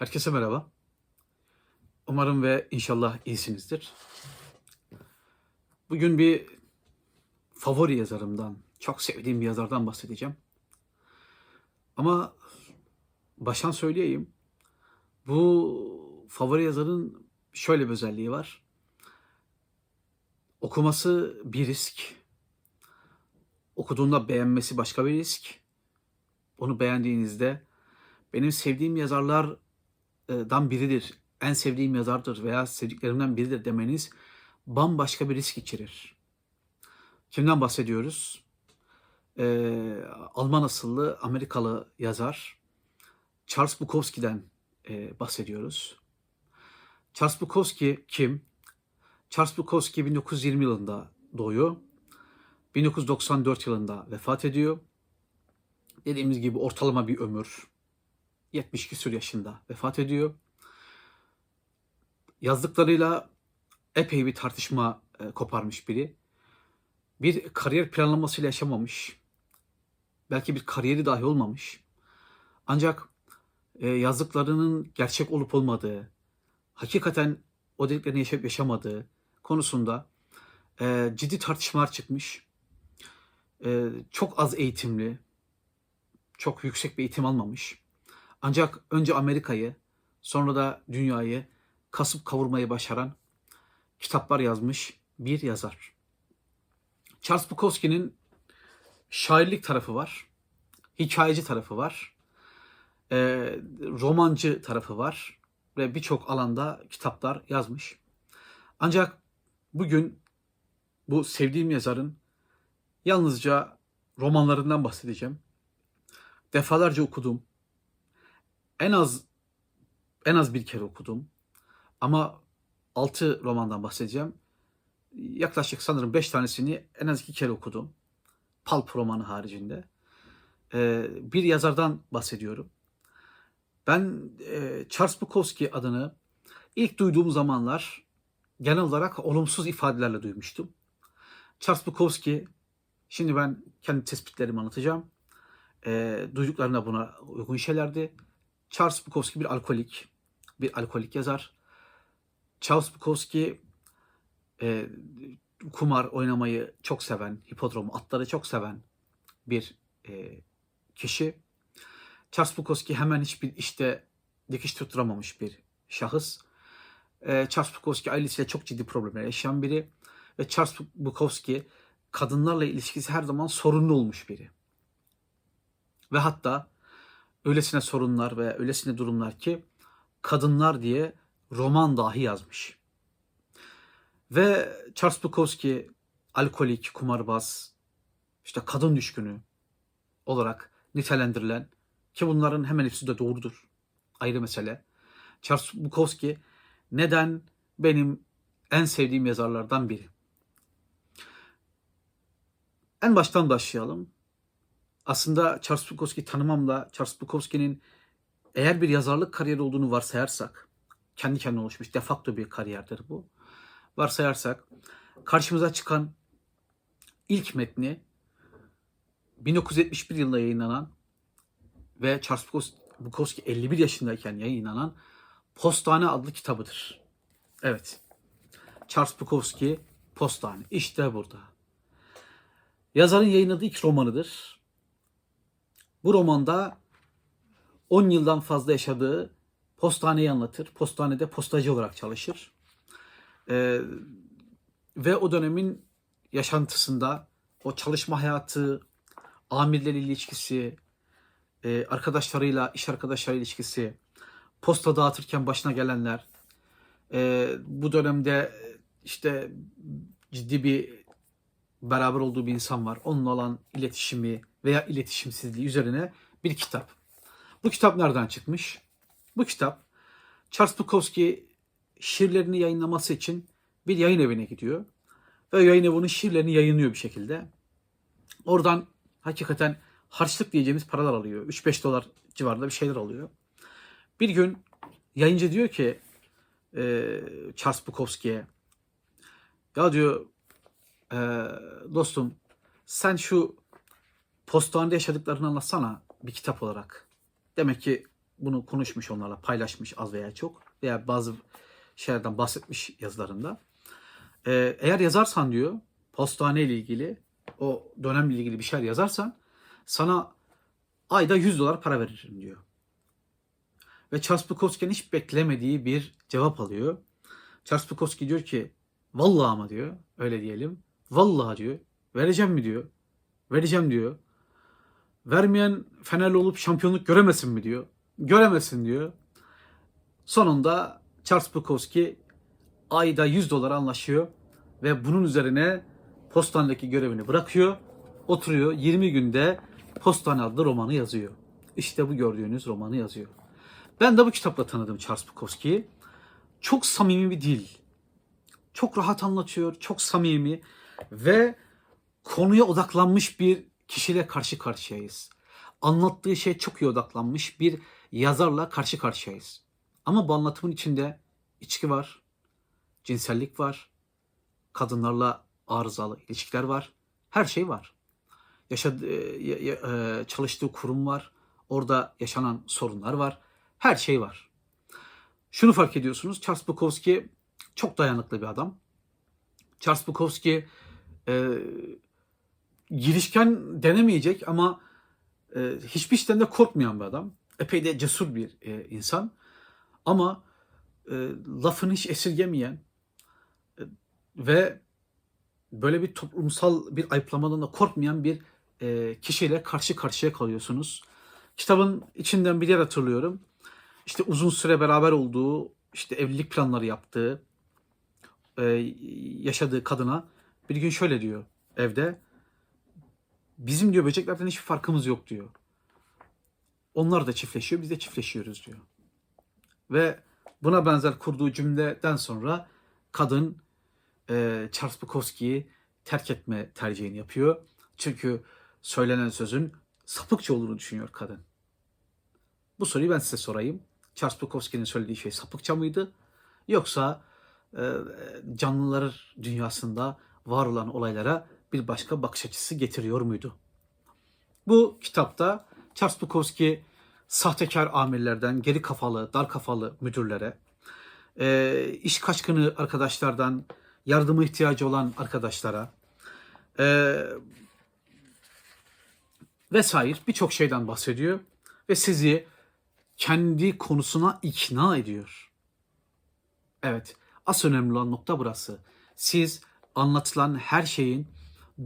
Herkese merhaba. Umarım ve inşallah iyisinizdir. Bugün bir favori yazarımdan, çok sevdiğim bir yazardan bahsedeceğim. Ama baştan söyleyeyim. Bu favori yazarın şöyle bir özelliği var. Okuması bir risk. Okuduğunda beğenmesi başka bir risk. Onu beğendiğinizde benim sevdiğim yazarlardan biridir, en sevdiğim yazardır veya sevdiklerimden biridir demeniz bambaşka bir risk içerir. Kimden bahsediyoruz? Ee, Alman asıllı Amerikalı yazar Charles Bukowski'den e, bahsediyoruz. Charles Bukowski kim? Charles Bukowski 1920 yılında doğuyor. 1994 yılında vefat ediyor. Dediğimiz gibi ortalama bir ömür. 70 küsur yaşında vefat ediyor. Yazdıklarıyla epey bir tartışma e, koparmış biri. Bir kariyer planlamasıyla yaşamamış. Belki bir kariyeri dahi olmamış. Ancak e, yazdıklarının gerçek olup olmadığı, hakikaten o dediklerini yaşayıp yaşamadığı konusunda e, ciddi tartışmalar çıkmış. Çok az eğitimli, çok yüksek bir eğitim almamış. Ancak önce Amerika'yı, sonra da dünyayı kasıp kavurmayı başaran kitaplar yazmış bir yazar. Charles Bukowski'nin şairlik tarafı var, hikayeci tarafı var, e, romancı tarafı var ve birçok alanda kitaplar yazmış. Ancak bugün bu sevdiğim yazarın yalnızca romanlarından bahsedeceğim. Defalarca okudum. En az en az bir kere okudum. Ama 6 romandan bahsedeceğim. Yaklaşık sanırım 5 tanesini en az 2 kere okudum. Pulp romanı haricinde. Ee, bir yazardan bahsediyorum. Ben e, Charles Bukowski adını ilk duyduğum zamanlar genel olarak olumsuz ifadelerle duymuştum. Charles Bukowski, şimdi ben kendi tespitlerimi anlatacağım. E, duyduklarım da buna uygun şeylerdi. Charles Bukowski bir alkolik, bir alkolik yazar. Charles Bukowski e, kumar oynamayı çok seven, hipodromu, atları çok seven bir e, kişi. Charles Bukowski hemen hiçbir işte dikiş tutturamamış bir şahıs. E, Charles Bukowski ailesiyle çok ciddi problemler yaşayan biri. Ve Charles Bukowski kadınlarla ilişkisi her zaman sorunlu olmuş biri. Ve hatta öylesine sorunlar ve öylesine durumlar ki kadınlar diye roman dahi yazmış. Ve Charles Bukowski alkolik, kumarbaz, işte kadın düşkünü olarak nitelendirilen ki bunların hemen hepsi de doğrudur. Ayrı mesele. Charles Bukowski neden benim en sevdiğim yazarlardan biri? En baştan başlayalım. Aslında Charles Bukowski tanımamla Charles Bukowski'nin eğer bir yazarlık kariyeri olduğunu varsayarsak, kendi kendine oluşmuş de facto bir kariyerdir bu. Varsayarsak karşımıza çıkan ilk metni 1971 yılında yayınlanan ve Charles Bukowski 51 yaşındayken yayınlanan Postane adlı kitabıdır. Evet. Charles Bukowski Postane. İşte burada. Yazarın yayınladığı ilk romanıdır. Bu romanda 10 yıldan fazla yaşadığı postaneyi anlatır. Postanede postacı olarak çalışır. Ee, ve o dönemin yaşantısında o çalışma hayatı, amirlerle ilişkisi, e, arkadaşlarıyla, iş arkadaşlarıyla ilişkisi, posta dağıtırken başına gelenler, e, bu dönemde işte ciddi bir beraber olduğu bir insan var. Onunla olan iletişimi veya iletişimsizliği üzerine bir kitap. Bu kitap nereden çıkmış? Bu kitap Charles Bukowski şiirlerini yayınlaması için bir yayın evine gidiyor. Ve yayın evinin şiirlerini yayınlıyor bir şekilde. Oradan hakikaten harçlık diyeceğimiz paralar alıyor. 3-5 dolar civarında bir şeyler alıyor. Bir gün yayıncı diyor ki e, Charles Bukowski'ye ya diyor e, dostum sen şu postanede yaşadıklarını anlatsana bir kitap olarak. Demek ki bunu konuşmuş onlarla, paylaşmış az veya çok veya bazı şeylerden bahsetmiş yazılarında. Ee, eğer yazarsan diyor, postane ile ilgili, o dönemle ilgili bir şeyler yazarsan sana ayda 100 dolar para veririm diyor. Ve Charles Bukowski'nin hiç beklemediği bir cevap alıyor. Charles Bukowski diyor ki vallahi ama diyor öyle diyelim. Vallahi diyor vereceğim mi diyor. Vereceğim diyor. Vermeyen Fenerli olup şampiyonluk göremesin mi diyor. Göremesin diyor. Sonunda Charles Bukowski ayda 100 dolar anlaşıyor ve bunun üzerine postanedeki görevini bırakıyor. Oturuyor 20 günde Postane adlı romanı yazıyor. İşte bu gördüğünüz romanı yazıyor. Ben de bu kitapla tanıdım Charles Bukowski'yi. Çok samimi bir dil. Çok rahat anlatıyor, çok samimi ve konuya odaklanmış bir kişiyle karşı karşıyayız. Anlattığı şey çok iyi odaklanmış bir yazarla karşı karşıyayız. Ama bu anlatımın içinde içki var, cinsellik var, kadınlarla arızalı ilişkiler var. Her şey var. Yaşadığı, ya- ya- e, çalıştığı kurum var. Orada yaşanan sorunlar var. Her şey var. Şunu fark ediyorsunuz. Charles Bukowski çok dayanıklı bir adam. Charles Bukowski e, girişken denemeyecek ama e, hiçbir işten de korkmayan bir adam. Epey de cesur bir e, insan. Ama e, lafını hiç esirgemeyen e, ve böyle bir toplumsal bir ayıplamadan da korkmayan bir e, kişiyle karşı karşıya kalıyorsunuz. Kitabın içinden bir yer hatırlıyorum. İşte uzun süre beraber olduğu, işte evlilik planları yaptığı, e, yaşadığı kadına bir gün şöyle diyor evde. Bizim diyor böceklerden hiçbir farkımız yok diyor. Onlar da çiftleşiyor, biz de çiftleşiyoruz diyor. Ve buna benzer kurduğu cümleden sonra kadın e, Charles Bukowski'yi terk etme tercihini yapıyor. Çünkü söylenen sözün sapıkça olduğunu düşünüyor kadın. Bu soruyu ben size sorayım. Charles Bukowski'nin söylediği şey sapıkça mıydı? Yoksa e, canlılar dünyasında var olan olaylara bir başka bakış açısı getiriyor muydu? Bu kitapta Charles Bukowski sahtekar amirlerden geri kafalı, dar kafalı müdürlere, e, iş kaçkını arkadaşlardan yardıma ihtiyacı olan arkadaşlara e, vesaire birçok şeyden bahsediyor ve sizi kendi konusuna ikna ediyor. Evet, asıl önemli olan nokta burası. Siz anlatılan her şeyin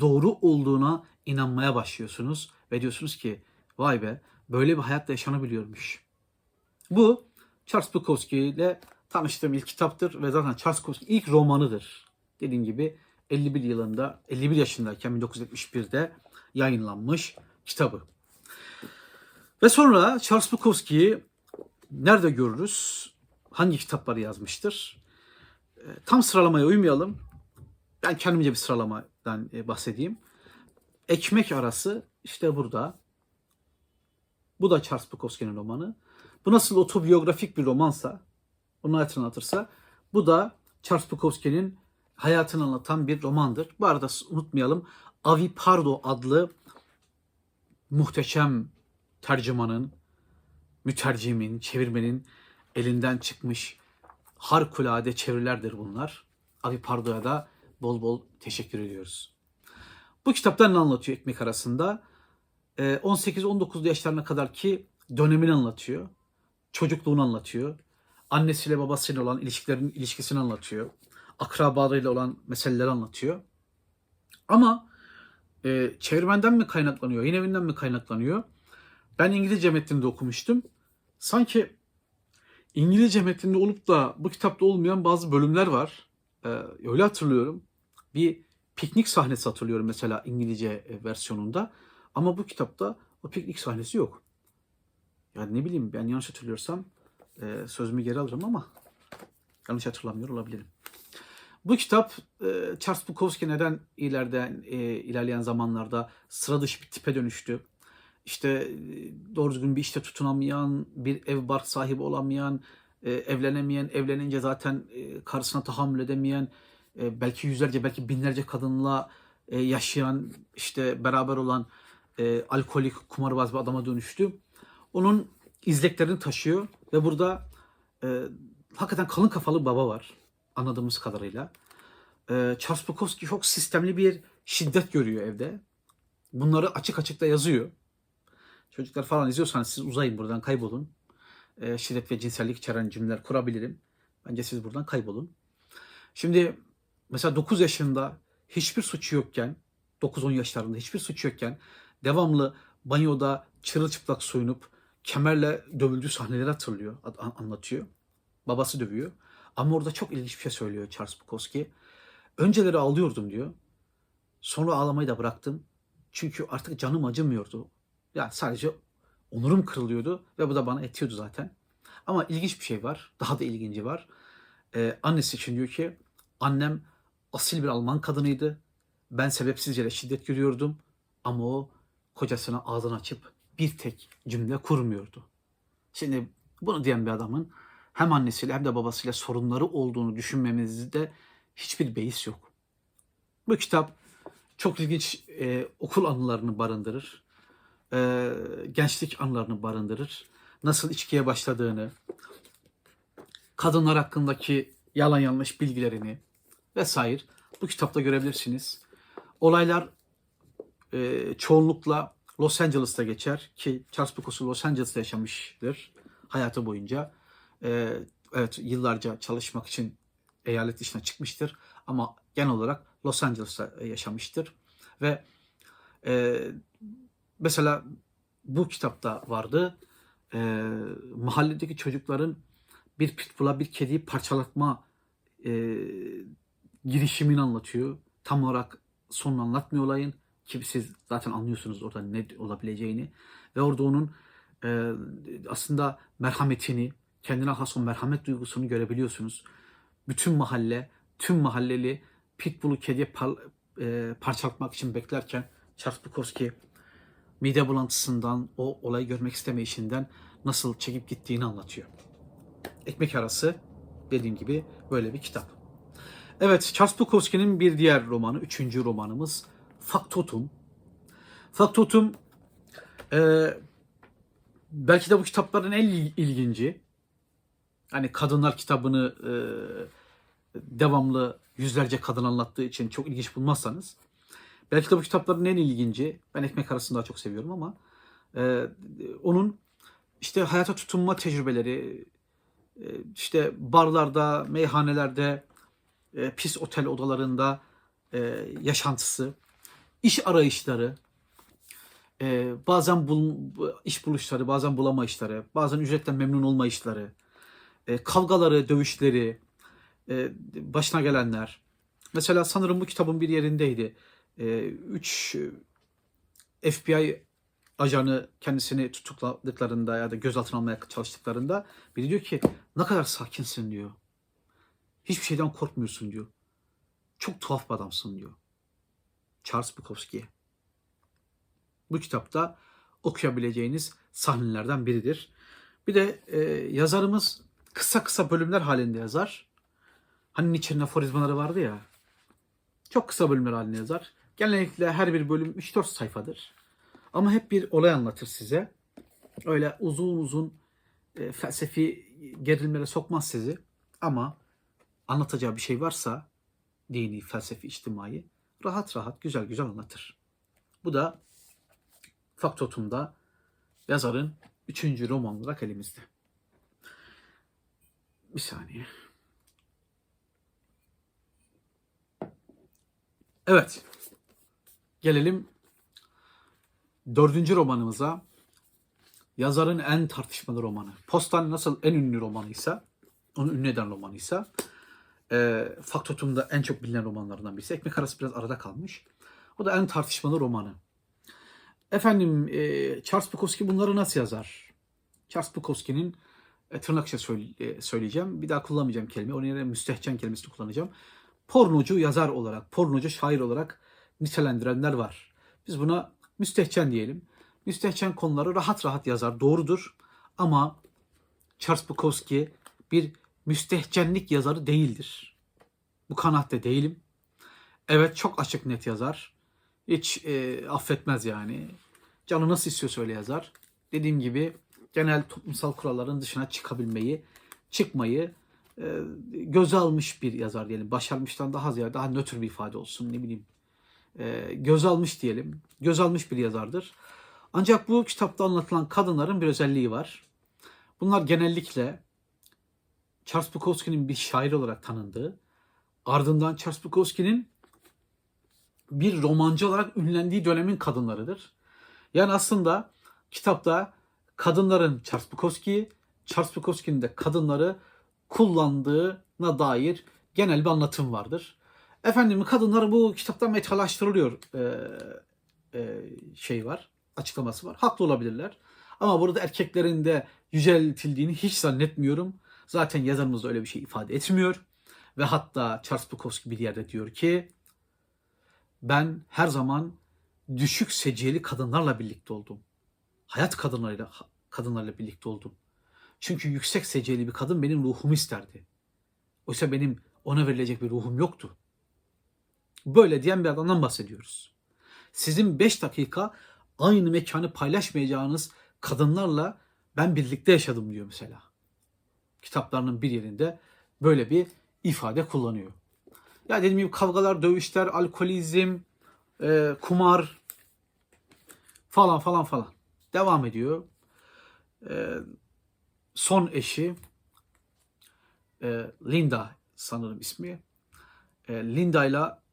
doğru olduğuna inanmaya başlıyorsunuz ve diyorsunuz ki vay be böyle bir hayat yaşanabiliyormuş. Bu Charles Bukowski ile tanıştığım ilk kitaptır ve zaten Charles Bukowski ilk romanıdır. Dediğim gibi 51 yılında 51 yaşındayken 1971'de yayınlanmış kitabı. Ve sonra Charles Bukowski'yi nerede görürüz? Hangi kitapları yazmıştır? E, Tam sıralamaya uymayalım. Ben kendimce bir sıralamadan e, bahsedeyim. Ekmek arası işte burada. Bu da Charles Bukowski'nin romanı. Bu nasıl otobiyografik bir romansa, onu hatırlatırsa bu da Charles Bukowski'nin hayatını anlatan bir romandır. Bu arada unutmayalım Avi Pardo adlı muhteşem tercümanın, mütercimin, çevirmenin elinden çıkmış harikulade çevirilerdir bunlar. Avi Pardo'ya da bol bol teşekkür ediyoruz. Bu kitaptan ne anlatıyor ekmek arasında? Ee, 18-19 yaşlarına kadar ki dönemini anlatıyor. Çocukluğunu anlatıyor. Annesiyle babasıyla olan ilişkilerin ilişkisini anlatıyor. Akrabalarıyla olan meseleleri anlatıyor. Ama e, çevirmenden mi kaynaklanıyor, yayın evinden mi kaynaklanıyor? Ben İngilizce metninde okumuştum. Sanki İngilizce metninde olup da bu kitapta olmayan bazı bölümler var. Ee, öyle hatırlıyorum. Bir piknik sahnesi hatırlıyorum mesela İngilizce e, versiyonunda. Ama bu kitapta o piknik sahnesi yok. Yani ne bileyim ben yanlış hatırlıyorsam e, sözümü geri alırım ama yanlış hatırlamıyor olabilirim. Bu kitap e, Charles Bukowski neden ileride e, ilerleyen zamanlarda sıra dışı bir tipe dönüştü. İşte doğru düzgün bir işte tutunamayan, bir ev bark sahibi olamayan, e, evlenemeyen, evlenince zaten e, karısına tahammül edemeyen, e, belki yüzlerce belki binlerce kadınla e, yaşayan, işte beraber olan e, alkolik, kumarbaz bir adama dönüştü. Onun izleklerini taşıyor ve burada e, hakikaten kalın kafalı baba var anladığımız kadarıyla. E, Charles çok sistemli bir şiddet görüyor evde. Bunları açık açık da yazıyor. Çocuklar falan izliyorsanız siz uzayın buradan kaybolun. E, şiddet ve cinsellik içeren cümleler kurabilirim. Bence siz buradan kaybolun. Şimdi mesela 9 yaşında hiçbir suçu yokken 9-10 yaşlarında hiçbir suçu yokken devamlı banyoda çırılçıplak soyunup kemerle dövüldüğü sahneleri hatırlıyor, an- anlatıyor. Babası dövüyor. Ama orada çok ilginç bir şey söylüyor Charles Bukowski. Önceleri ağlıyordum diyor. Sonra ağlamayı da bıraktım. Çünkü artık canım acımıyordu. Yani sadece onurum kırılıyordu ve bu da bana etiyordu zaten. Ama ilginç bir şey var. Daha da ilginci var. Ee, annesi için diyor ki annem asil bir Alman kadınıydı. Ben sebepsizce de şiddet görüyordum. Ama o kocasına ağzını açıp bir tek cümle kurmuyordu. Şimdi bunu diyen bir adamın hem annesiyle hem de babasıyla sorunları olduğunu düşünmemizde hiçbir beis yok. Bu kitap çok ilginç e, okul anılarını barındırır. E, gençlik anılarını barındırır. Nasıl içkiye başladığını, kadınlar hakkındaki yalan yanlış bilgilerini vesaire bu kitapta görebilirsiniz. Olaylar e, çoğunlukla Los Angeles'ta geçer ki Charles Bukowski Los Angeles'ta yaşamıştır hayatı boyunca. E, evet yıllarca çalışmak için eyalet dışına çıkmıştır ama genel olarak Los Angeles'ta yaşamıştır ve e, mesela bu kitapta vardı e, mahalledeki çocukların bir pitbull'a bir kediyi parçalatma e, girişimini anlatıyor. Tam olarak sonunu anlatmıyor olayın ki siz zaten anlıyorsunuz orada ne olabileceğini ve orada onun e, aslında merhametini, kendine has o merhamet duygusunu görebiliyorsunuz. Bütün mahalle, tüm mahalleli Pitbull'u kediye par, e, parçalatmak için beklerken Charles Bukowski mide bulantısından, o olayı görmek istemeyişinden nasıl çekip gittiğini anlatıyor. Ekmek arası dediğim gibi böyle bir kitap. Evet, Charles bir diğer romanı, üçüncü romanımız Faktotum. Faktotum e, belki de bu kitapların en il- ilginci. Hani kadınlar kitabını e, devamlı yüzlerce kadın anlattığı için çok ilginç bulmazsanız. Belki de bu kitapların en ilginci. Ben ekmek arasını daha çok seviyorum ama e, onun işte hayata tutunma tecrübeleri, e, işte barlarda, meyhanelerde, e, pis otel odalarında e, yaşantısı, iş arayışları, e, bazen bul, iş buluşları, bazen bulamayışları, bazen ücretten memnun olmayışları, e, kavgaları, dövüşleri, e, başına gelenler. Mesela sanırım bu kitabın bir yerindeydi. E, üç e, FBI ajanı kendisini tutukladıklarında ya da gözaltına almaya çalıştıklarında biri diyor ki ne kadar sakinsin diyor. Hiçbir şeyden korkmuyorsun diyor. Çok tuhaf bir adamsın diyor. Charles Bukowski. Bu kitapta okuyabileceğiniz sahnelerden biridir. Bir de e, yazarımız kısa kısa bölümler halinde yazar. Hani Nietzsche'nin aforizmaları vardı ya. Çok kısa bölümler halinde yazar. Genellikle her bir bölüm 3-4 sayfadır. Ama hep bir olay anlatır size. Öyle uzun uzun e, felsefi gerilimlere sokmaz sizi. Ama anlatacağı bir şey varsa dini, felsefi, içtimai rahat rahat, güzel güzel anlatır. Bu da Faktotum'da yazarın üçüncü roman olarak elimizde. Bir saniye. Evet. Gelelim dördüncü romanımıza. Yazarın en tartışmalı romanı. Postan nasıl en ünlü romanıysa, onu ünlü eden romanıysa, e, Faktotum'da en çok bilinen romanlarından birisi. Ekmek arası biraz arada kalmış. O da en tartışmalı romanı. Efendim e, Charles Bukowski bunları nasıl yazar? Charles Bukowski'nin e, tırnak söyle- e, söyleyeceğim. Bir daha kullanmayacağım kelime. Onun yerine müstehcen kelimesini kullanacağım. Pornocu yazar olarak, pornocu şair olarak nitelendirenler var. Biz buna müstehcen diyelim. Müstehcen konuları rahat rahat yazar. Doğrudur. Ama Charles Bukowski bir müstehcenlik yazarı değildir. Bu kanaatte değilim. Evet çok açık net yazar. Hiç e, affetmez yani. Canı nasıl istiyorsa öyle yazar. Dediğim gibi genel toplumsal kuralların dışına çıkabilmeyi, çıkmayı e, göze almış bir yazar diyelim. Başarmıştan daha ziyade daha nötr bir ifade olsun ne bileyim. E, göze almış diyelim. Göz almış bir yazardır. Ancak bu kitapta anlatılan kadınların bir özelliği var. Bunlar genellikle Charles Bukowski'nin bir şair olarak tanındığı, ardından Charles Bukowski'nin bir romancı olarak ünlendiği dönemin kadınlarıdır. Yani aslında kitapta kadınların Charles Bukowski'yi, Charles Bukowski'nin de kadınları kullandığına dair genel bir anlatım vardır. Efendim kadınlar bu kitaptan metalaştırılıyor e, e, şey var, açıklaması var. Haklı olabilirler. Ama burada erkeklerin de yüceltildiğini hiç zannetmiyorum. Zaten yazarımız da öyle bir şey ifade etmiyor. Ve hatta Charles Bukowski bir yerde diyor ki ben her zaman düşük seciyeli kadınlarla birlikte oldum. Hayat kadınlarıyla kadınlarla birlikte oldum. Çünkü yüksek seciyeli bir kadın benim ruhumu isterdi. Oysa benim ona verilecek bir ruhum yoktu. Böyle diyen bir adamdan bahsediyoruz. Sizin 5 dakika aynı mekanı paylaşmayacağınız kadınlarla ben birlikte yaşadım diyor mesela. Kitaplarının bir yerinde böyle bir ifade kullanıyor. Ya dediğim gibi kavgalar, dövüşler, alkolizm, e, kumar falan falan falan devam ediyor. E, son eşi e, Linda sanırım ismi. E, Linda ile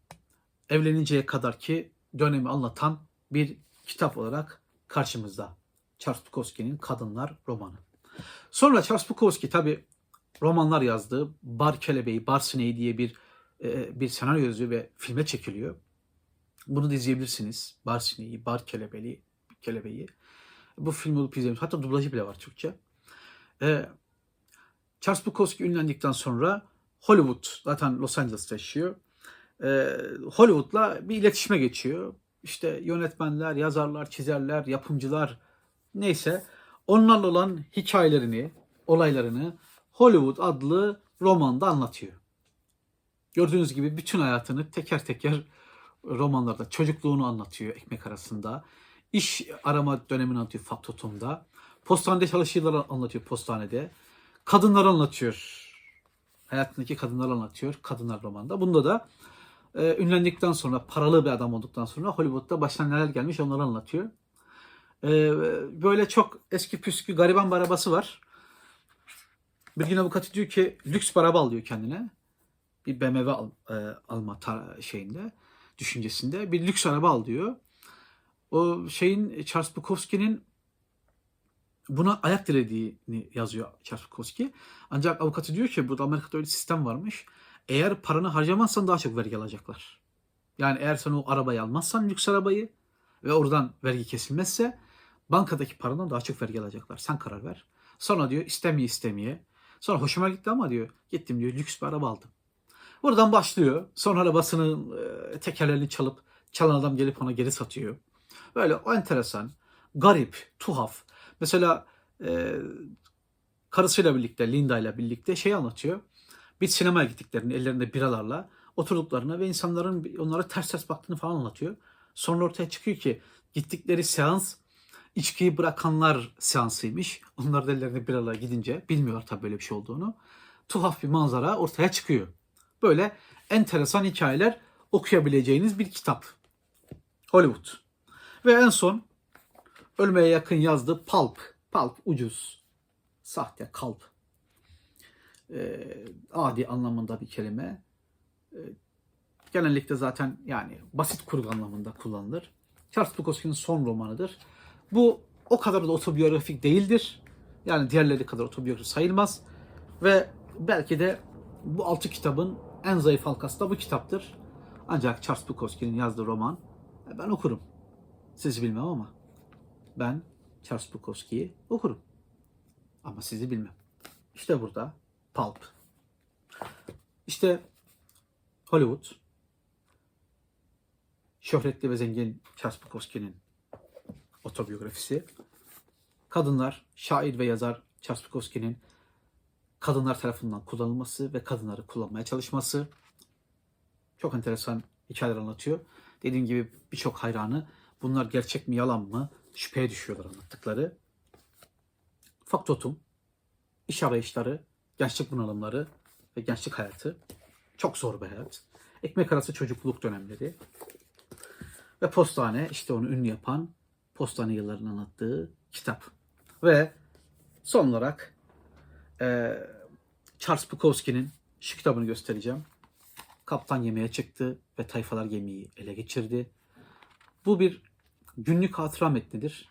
evleninceye kadar ki dönemi anlatan bir kitap olarak karşımızda. Charles Bukowski'nin Kadınlar romanı. Sonra Charles Bukowski tabi romanlar yazdı. Bar Kelebeği, Bar Sineği diye bir e, bir senaryo yazıyor ve filme çekiliyor. Bunu da izleyebilirsiniz. Bar Sineği, Bar Kelebeği, Kelebeği. Bu film olup izlemiş. Hatta dublajı bile var Türkçe. E, Charles Bukowski ünlendikten sonra Hollywood, zaten Los Angeles'ta yaşıyor. E, Hollywood'la bir iletişime geçiyor. İşte yönetmenler, yazarlar, çizerler, yapımcılar neyse onlarla olan hikayelerini, olaylarını Hollywood adlı romanda anlatıyor. Gördüğünüz gibi bütün hayatını teker teker romanlarda çocukluğunu anlatıyor ekmek arasında. İş arama dönemini anlatıyor Faktotum'da. Postanede çalışırlar anlatıyor postanede. Kadınları anlatıyor. Hayatındaki kadınları anlatıyor. Kadınlar romanda. Bunda da e, ünlendikten sonra, paralı bir adam olduktan sonra Hollywood'da başına neler gelmiş onları anlatıyor. E, böyle çok eski püskü gariban bir arabası var. Bir gün avukatı diyor ki lüks bir araba al diyor kendine. Bir BMW al, e, alma tar- şeyinde, düşüncesinde. Bir lüks araba al diyor. O şeyin Charles Bukowski'nin buna ayak dilediğini yazıyor Charles Bukowski. Ancak avukatı diyor ki burada Amerika'da öyle sistem varmış. Eğer paranı harcamazsan daha çok vergi alacaklar. Yani eğer sen o arabayı almazsan lüks arabayı ve oradan vergi kesilmezse bankadaki parandan daha çok vergi alacaklar. Sen karar ver. Sonra diyor istemeye istemeye. Sonra hoşuma gitti ama diyor gittim diyor lüks bir araba aldım. Buradan başlıyor. Sonra arabasının e, tekerlerini çalıp çalan adam gelip ona geri satıyor. Böyle o enteresan, garip, tuhaf. Mesela e, karısıyla birlikte, Linda ile birlikte şey anlatıyor. Bir sinemaya gittiklerini ellerinde biralarla oturduklarını ve insanların onlara ters ters baktığını falan anlatıyor. Sonra ortaya çıkıyor ki gittikleri seans içkiyi bırakanlar seansıymış. Onlar da ellerinde biralar gidince bilmiyorlar tabii böyle bir şey olduğunu. Tuhaf bir manzara ortaya çıkıyor. Böyle enteresan hikayeler okuyabileceğiniz bir kitap. Hollywood. Ve en son ölmeye yakın yazdığı Pulp. Pulp ucuz. Sahte, kalp. Ee, adi anlamında bir kelime. Ee, genellikle zaten yani basit kurgu anlamında kullanılır. Charles Bukowski'nin son romanıdır. Bu o kadar da otobiyografik değildir. Yani diğerleri kadar otobiyografik sayılmaz. Ve belki de bu altı kitabın en zayıf halkası da bu kitaptır. Ancak Charles Bukowski'nin yazdığı roman e, ben okurum. Sizi bilmem ama ben Charles Bukowski'yi okurum. Ama sizi bilmem. İşte burada Pulp. İşte Hollywood. Şöhretli ve zengin Charles Bukowski'nin otobiyografisi. Kadınlar, şair ve yazar Charles Bukowski'nin kadınlar tarafından kullanılması ve kadınları kullanmaya çalışması. Çok enteresan hikayeler anlatıyor. Dediğim gibi birçok hayranı bunlar gerçek mi yalan mı şüpheye düşüyorlar anlattıkları. Faktotum, iş arayışları, gençlik bunalımları ve gençlik hayatı. Çok zor bir hayat. Ekmek arası çocukluk dönemleri. Ve postane işte onu ünlü yapan postane yıllarını anlattığı kitap. Ve son olarak eee, Charles Bukowski'nin şu kitabını göstereceğim. Kaptan yemeğe çıktı ve tayfalar gemiyi ele geçirdi. Bu bir günlük hatıra metnidir.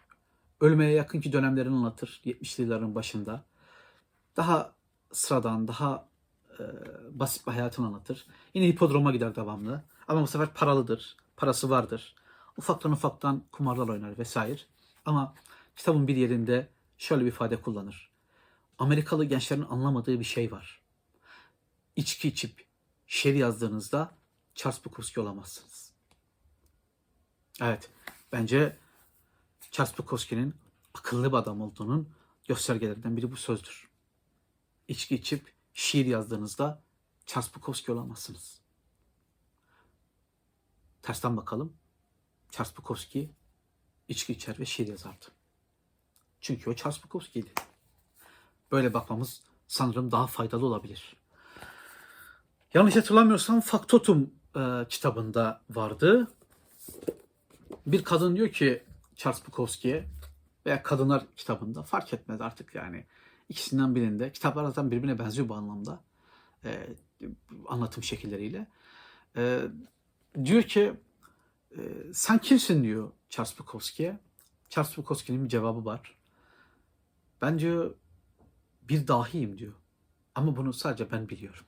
Ölmeye yakınki dönemlerini anlatır 70'li yılların başında. Daha sıradan, daha e, basit bir hayatını anlatır. Yine hipodroma gider devamlı. Ama bu sefer paralıdır, parası vardır. Ufaktan ufaktan kumarlar oynar vesaire. Ama kitabın bir yerinde şöyle bir ifade kullanır. Amerikalı gençlerin anlamadığı bir şey var. İçki içip şiir yazdığınızda Charles Bukowski olamazsınız. Evet, bence Charles Bukowski'nin akıllı bir adam olduğunun göstergelerinden biri bu sözdür. İçki içip şiir yazdığınızda Charles Bukowski olamazsınız. Tersten bakalım. Charles Bukowski içki içer ve şiir yazardı. Çünkü o Charles Bukowski'ydi. Böyle bakmamız sanırım daha faydalı olabilir. Yanlış hatırlamıyorsam Faktotum e, kitabında vardı. Bir kadın diyor ki Charles Bukowski'ye veya Kadınlar kitabında fark etmez artık yani. İkisinden birinde. Kitaplar zaten birbirine benziyor bu anlamda. e, anlatım şekilleriyle. E, diyor ki e, sen kimsin diyor Charles Bukowski'ye. Charles Bukowski'nin bir cevabı var. Ben diyor bir dahiyim diyor. Ama bunu sadece ben biliyorum.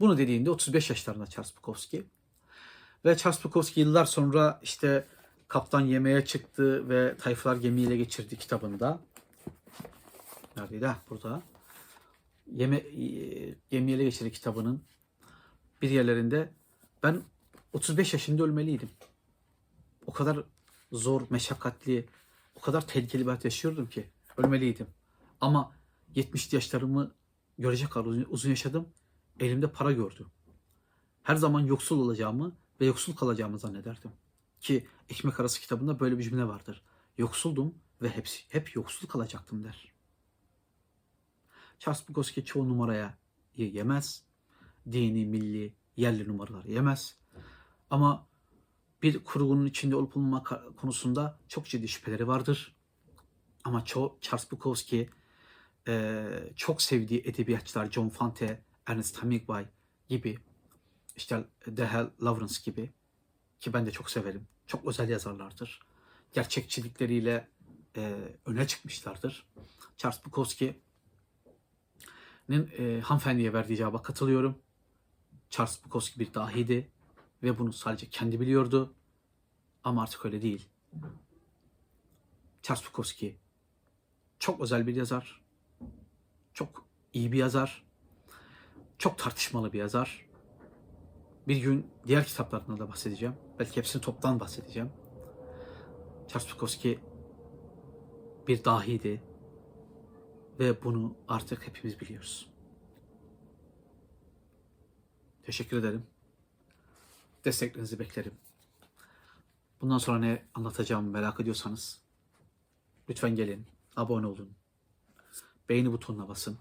Bunu dediğinde 35 yaşlarında Charles Bukowski. Ve Charles Bukowski yıllar sonra işte kaptan yemeğe çıktı ve tayfalar gemiyle geçirdi kitabında. Neredeydi? Ha, burada. Yeme, e, gemiyle geçirdi kitabının bir yerlerinde ben 35 yaşında ölmeliydim. O kadar zor, meşakkatli, o kadar tehlikeli bir hayat yaşıyordum ki ölmeliydim. Ama 70 yaşlarımı görecek kadar uzun yaşadım. Elimde para gördüm. Her zaman yoksul olacağımı ve yoksul kalacağımı zannederdim. Ki Ekmek Arası kitabında böyle bir cümle vardır. Yoksuldum ve hepsi, hep yoksul kalacaktım der. Charles Bukowski çoğu numaraya yemez. Dini, milli, yerli numaralar yemez. Ama bir kurgunun içinde olup olmama konusunda çok ciddi şüpheleri vardır. Ama çoğu Charles Bukowski çok sevdiği edebiyatçılar John Fante, Ernest Hemingway gibi işte D.H. Lawrence gibi ki ben de çok severim. Çok özel yazarlardır. Gerçekçilikleriyle e, öne çıkmışlardır. Charles Bukowski'nin e, hanımefendiye verdiği cevaba katılıyorum. Charles Bukowski bir dahiydi ve bunu sadece kendi biliyordu. Ama artık öyle değil. Charles Bukowski çok özel bir yazar. Çok iyi bir yazar. Çok tartışmalı bir yazar. Bir gün diğer kitaplarından da bahsedeceğim. Belki hepsini toptan bahsedeceğim. Charles Bukowski bir dahiydi. Ve bunu artık hepimiz biliyoruz. Teşekkür ederim. Desteklerinizi beklerim. Bundan sonra ne anlatacağımı merak ediyorsanız lütfen gelin, abone olun, beğeni butonuna basın.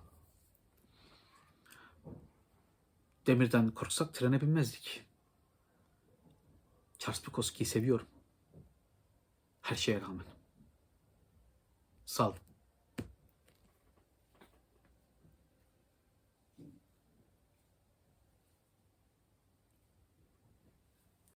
Demirden korksak trene binmezdik. Charles Bukowski'yi seviyorum. Her şeye rağmen. Sağ olun.